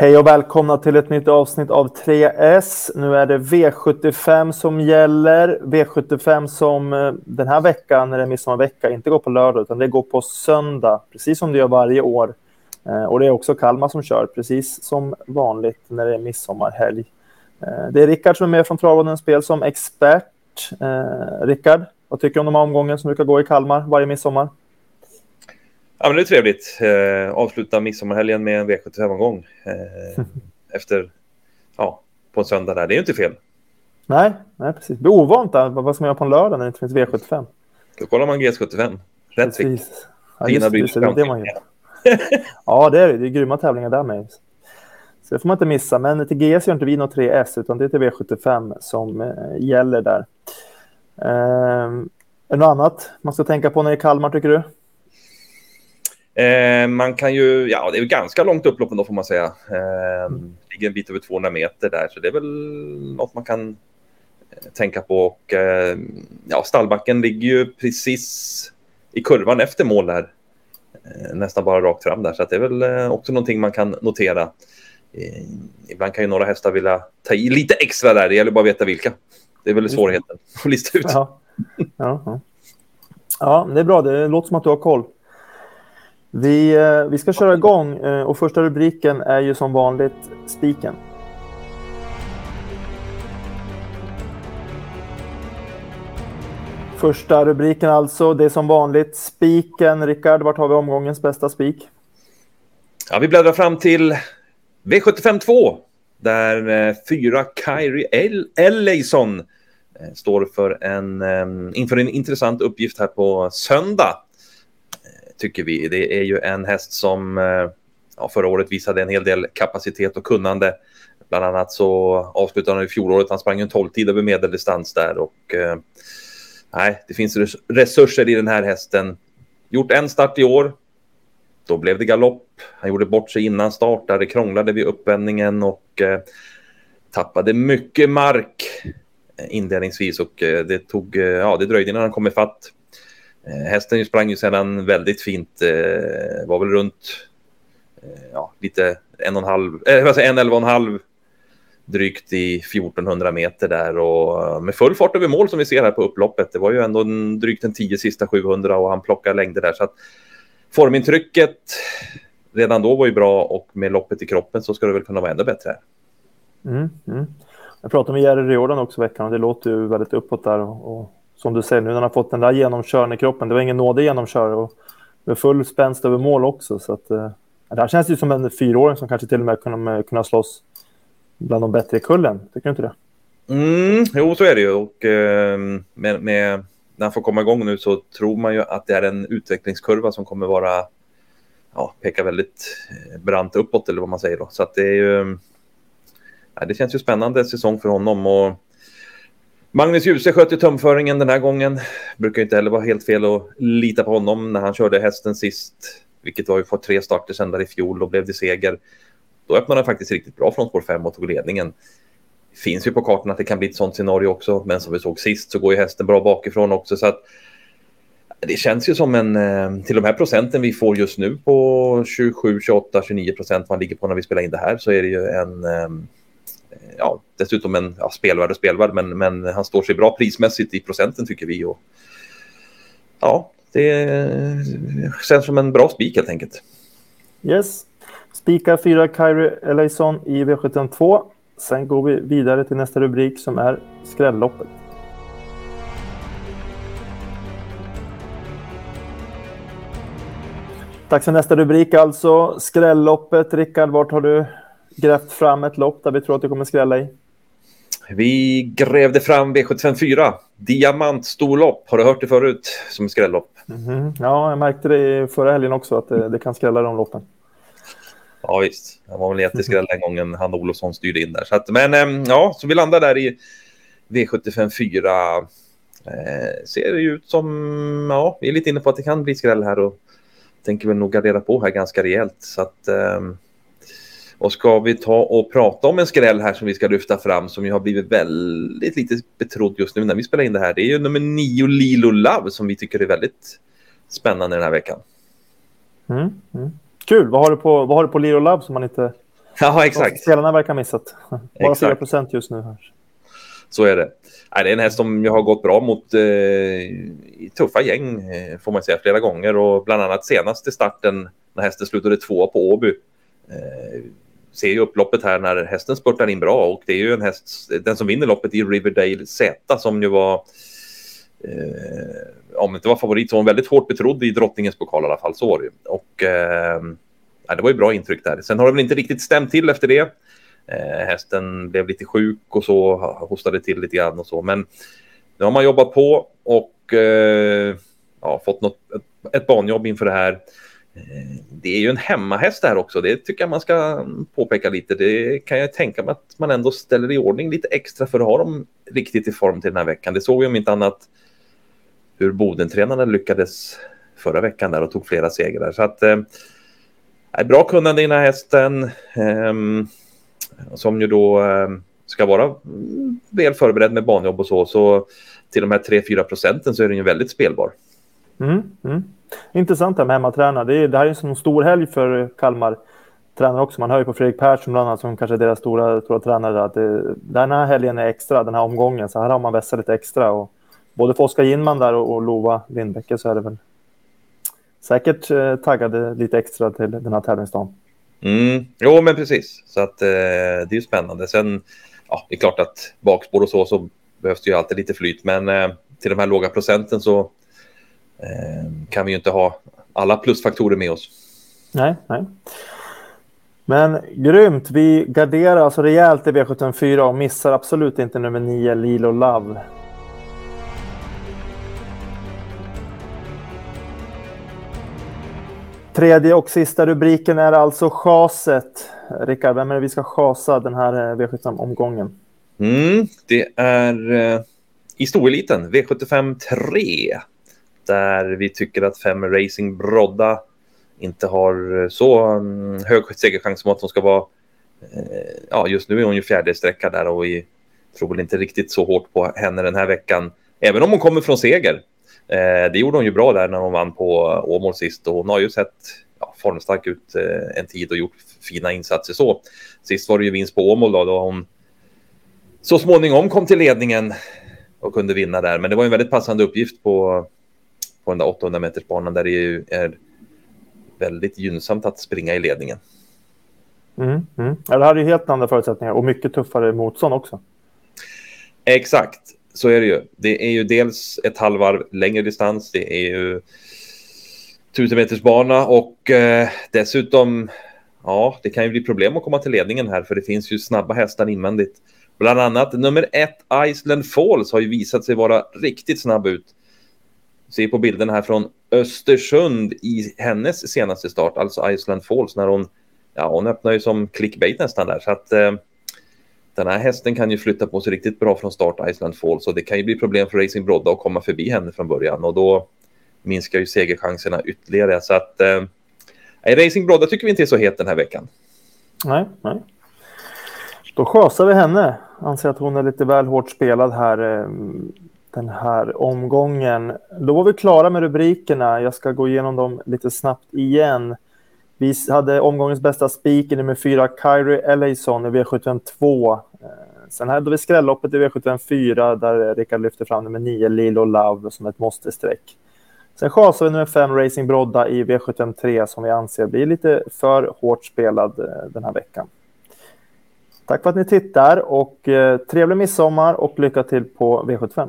Hej och välkomna till ett nytt avsnitt av 3S. Nu är det V75 som gäller. V75 som eh, den här veckan, när det är midsommarvecka, inte går på lördag utan det går på söndag, precis som det gör varje år. Eh, och det är också Kalmar som kör, precis som vanligt när det är midsommarhelg. Eh, det är Rickard som är med från Travådens spel som expert. Rickard, vad tycker du om de här omgången som brukar gå i Kalmar varje midsommar? Ja, men det är trevligt. Eh, avsluta midsommarhelgen med en V75-omgång eh, efter, ja, på en söndag där. Det är ju inte fel. Nej, nej precis. Det blir ovant där. Vad ska man göra på en lördag när det inte finns V75? Då kollar man GS75. Rätt precis. Ja, Fina bilder. Det, det man gör. ja, det är det. Det är grymma tävlingar där med. Så det får man inte missa. Men till GS gör inte vi något 3S, utan det är till V75 som eh, gäller där. Eh, är det något annat man ska tänka på när det är Kalmar, tycker du? Eh, man kan ju, ja det är ganska långt upplopp då får man säga. Eh, ligger en bit över 200 meter där så det är väl något man kan eh, tänka på. Och eh, ja, stallbacken ligger ju precis i kurvan efter mål där. Eh, nästan bara rakt fram där så det är väl eh, också någonting man kan notera. Ibland kan ju några hästar vilja ta i lite extra där, det gäller bara att veta vilka. Det är väl svårigheten att lista ut. Ja. Ja, ja. ja, det är bra. Det låter som att du har koll. Vi, eh, vi ska köra igång eh, och första rubriken är ju som vanligt spiken. Första rubriken alltså, det är som vanligt spiken. Rickard, vart har vi omgångens bästa spik? Ja, vi bläddrar fram till V75 2 där eh, fyra Kyrie Ellison står för en, inför en intressant uppgift här på söndag tycker vi. Det är ju en häst som eh, ja, förra året visade en hel del kapacitet och kunnande. Bland annat så avslutade han i fjolåret, han sprang en 12-tid över medeldistans där och eh, nej, det finns resurser i den här hästen. Gjort en start i år. Då blev det galopp. Han gjorde bort sig innan start, där det krånglade vid uppvändningen och eh, tappade mycket mark eh, inledningsvis och eh, det tog, eh, ja, det dröjde innan han kom ifatt. Eh, hästen sprang ju sedan väldigt fint, eh, var väl runt eh, ja, lite en och en halv, eh, en elva och en halv drygt i 1400 meter där och eh, med full fart över mål som vi ser här på upploppet. Det var ju ändå en, drygt en 10 sista 700 och han plockar längder där så att formintrycket redan då var ju bra och med loppet i kroppen så ska det väl kunna vara ännu bättre. Mm, mm. Jag pratade med Jerry Riordan också veckan och det låter ju väldigt uppåt där och, och som du säger nu när han har fått den där genomkörningen i kroppen. Det var ingen nådig genomkör och med full spänst över mål också. Så att, eh, det här känns ju som en fyraåring som kanske till och med kunde eh, kunna slåss bland de bättre i kullen. Tycker du inte det? Mm, jo, så är det ju. Och eh, med, med, när han får komma igång nu så tror man ju att det är en utvecklingskurva som kommer vara ja, peka väldigt eh, brant uppåt eller vad man säger då. Så att det är ju. Ja, det känns ju spännande säsong för honom och Magnus Djuse sköt ju tumföringen den här gången. Brukar inte heller vara helt fel att lita på honom när han körde hästen sist, vilket var ju på tre starter sedan där i fjol och blev det seger. Då öppnade han faktiskt riktigt bra från spår 5 och tog ledningen. Det finns ju på kartan att det kan bli ett sånt scenario också, men som vi såg sist så går ju hästen bra bakifrån också så att det känns ju som en, eh, till de här procenten vi får just nu på 27, 28, 29 procent man ligger på när vi spelar in det här så är det ju en eh, ja, dessutom en ja, spelvärd och spelvärd, men, men han står sig bra prismässigt i procenten tycker vi. Och, ja, det känns som en bra spik helt enkelt. Yes. Spikar fyra Kyrie Eleison i V72. Sen går vi vidare till nästa rubrik som är skrälloppet. Tack för nästa rubrik alltså. Skrälloppet. Rickard, vart har du grävt fram ett lopp där vi tror att det kommer skrälla i? Vi grävde fram V754, diamantstorlopp. Har du hört det förut som skrällopp? Mm -hmm. Ja, jag märkte det förra helgen också att det, det kan skrälla de loppen. Ja, visst. Det var väl jätteskräll den gången han Olofsson styrde in där. Så att, men ehm, ja, så vi landar där i V75 4. Eh, ser det ut som, ja, vi är lite inne på att det kan bli skräll här och tänker väl nog gardera på här ganska rejält. Så att eh, och ska vi ta och prata om en skräll här som vi ska lyfta fram som ju har blivit väldigt lite betrodd just nu när vi spelar in det här. Det är ju nummer nio Lilo Love som vi tycker är väldigt spännande den här veckan. Mm, mm. Kul. Vad har, du på, vad har du på Lilo Love som man inte Ja, exakt. Spelarna verkar ha missat. Bara 4 procent just nu. Här. Så är det. Nej, det är en häst som jag har gått bra mot eh, tuffa gäng, eh, får man säga, flera gånger. Och bland annat senaste starten när hästen slutade tvåa på Åby. Eh, ser ju upploppet här när hästen spurtar in bra och det är ju en häst, den som vinner loppet i Riverdale Z som ju var eh, om det inte var favorit så var hon väldigt hårt betrodd i drottningens pokal i alla fall, så var det ju. Och eh, det var ju bra intryck där. Sen har det väl inte riktigt stämt till efter det. Eh, hästen blev lite sjuk och så, hostade till lite grann och så. Men nu har man jobbat på och eh, ja, fått något, ett, ett banjobb inför det här. Eh, det är ju en hemmahäst här också, det tycker jag man ska påpeka lite. Det kan jag tänka mig att man ändå ställer i ordning lite extra för att ha dem riktigt i form till den här veckan. Det såg vi om inte annat hur Bodentränarna lyckades förra veckan där och tog flera segrar. Så att eh, bra kunnande i den här hästen eh, som ju då eh, ska vara väl förberedd med banjobb och så. Så till de här 3-4 procenten så är den ju väldigt spelbar. Mm, mm. Intressant det här med hemmatränare. Det, är, det här är en stor helg för Kalmar tränare också. Man hör ju på Fredrik Persson bland annat som kanske är deras stora, stora tränare att det, den här helgen är extra, den här omgången. Så här har man vässat lite extra. Och både för Oskar Ginman där och, och Lova Lindbäcke så är det väl säkert eh, taggade lite extra till den här tävlingsdagen. Mm. Jo, men precis. Så att eh, det är ju spännande. Sen, ja, det är klart att bakspår och så, så behövs det ju alltid lite flyt. Men eh, till de här låga procenten så kan vi ju inte ha alla plusfaktorer med oss. Nej, nej. Men grymt. Vi garderar alltså rejält i V754 och missar absolut inte nummer 9, Lilo Love. Tredje och sista rubriken är alltså chaset. Rickard, vem är det vi ska chasa den här eh, V75-omgången? Mm, det är i stoeliten, V75 3. Där vi tycker att fem Racing Brodda inte har eh, så um, hög segerchans som att hon ska vara. Eh, ja, just nu är hon ju fjärde sträcka där och vi tror väl inte riktigt så hårt på henne den här veckan. Även om hon kommer från seger Eh, det gjorde hon ju bra där när hon vann på eh, Åmål sist och hon har ju sett ja, formstark ut eh, en tid och gjort fina insatser så. Sist var det ju vinst på Åmål då, då hon så småningom kom till ledningen och kunde vinna där. Men det var en väldigt passande uppgift på, på den där 800 meters banan där det ju är väldigt gynnsamt att springa i ledningen. Mm, mm. Ja, det hade ju helt andra förutsättningar och mycket tuffare motstånd också. Exakt så är det ju. Det är ju dels ett halvvarv längre distans. Det är ju tusen meters bana och eh, dessutom. Ja, det kan ju bli problem att komma till ledningen här för det finns ju snabba hästar invändigt. Bland annat nummer ett Iceland Falls har ju visat sig vara riktigt snabb ut ser på bilden här från Östersund i hennes senaste start, alltså Iceland Falls när hon, ja, hon öppnar ju som clickbait nästan där så att eh, den här hästen kan ju flytta på sig riktigt bra från start Iceland Falls och det kan ju bli problem för Racing Brodda att komma förbi henne från början och då minskar ju segerchanserna ytterligare. Så att eh, Racing Brodda tycker vi inte är så het den här veckan. Nej, nej. Då chasar vi henne. Anser att hon är lite väl hårt spelad här eh, den här omgången. Då var vi klara med rubrikerna. Jag ska gå igenom dem lite snabbt igen. Vi hade omgångens bästa speaker nummer fyra, Kyrie Ellison i V75 2. Eh, sen hade vi skrälloppet i V75 4 där Rickard lyfte fram nummer 9, Lilo Love, som ett måste-streck. Sen chasar vi nummer 5 Racing Brodda i V75 3 som vi anser blir lite för hårt spelad eh, den här veckan. Tack för att ni tittar och eh, trevlig midsommar och lycka till på V75.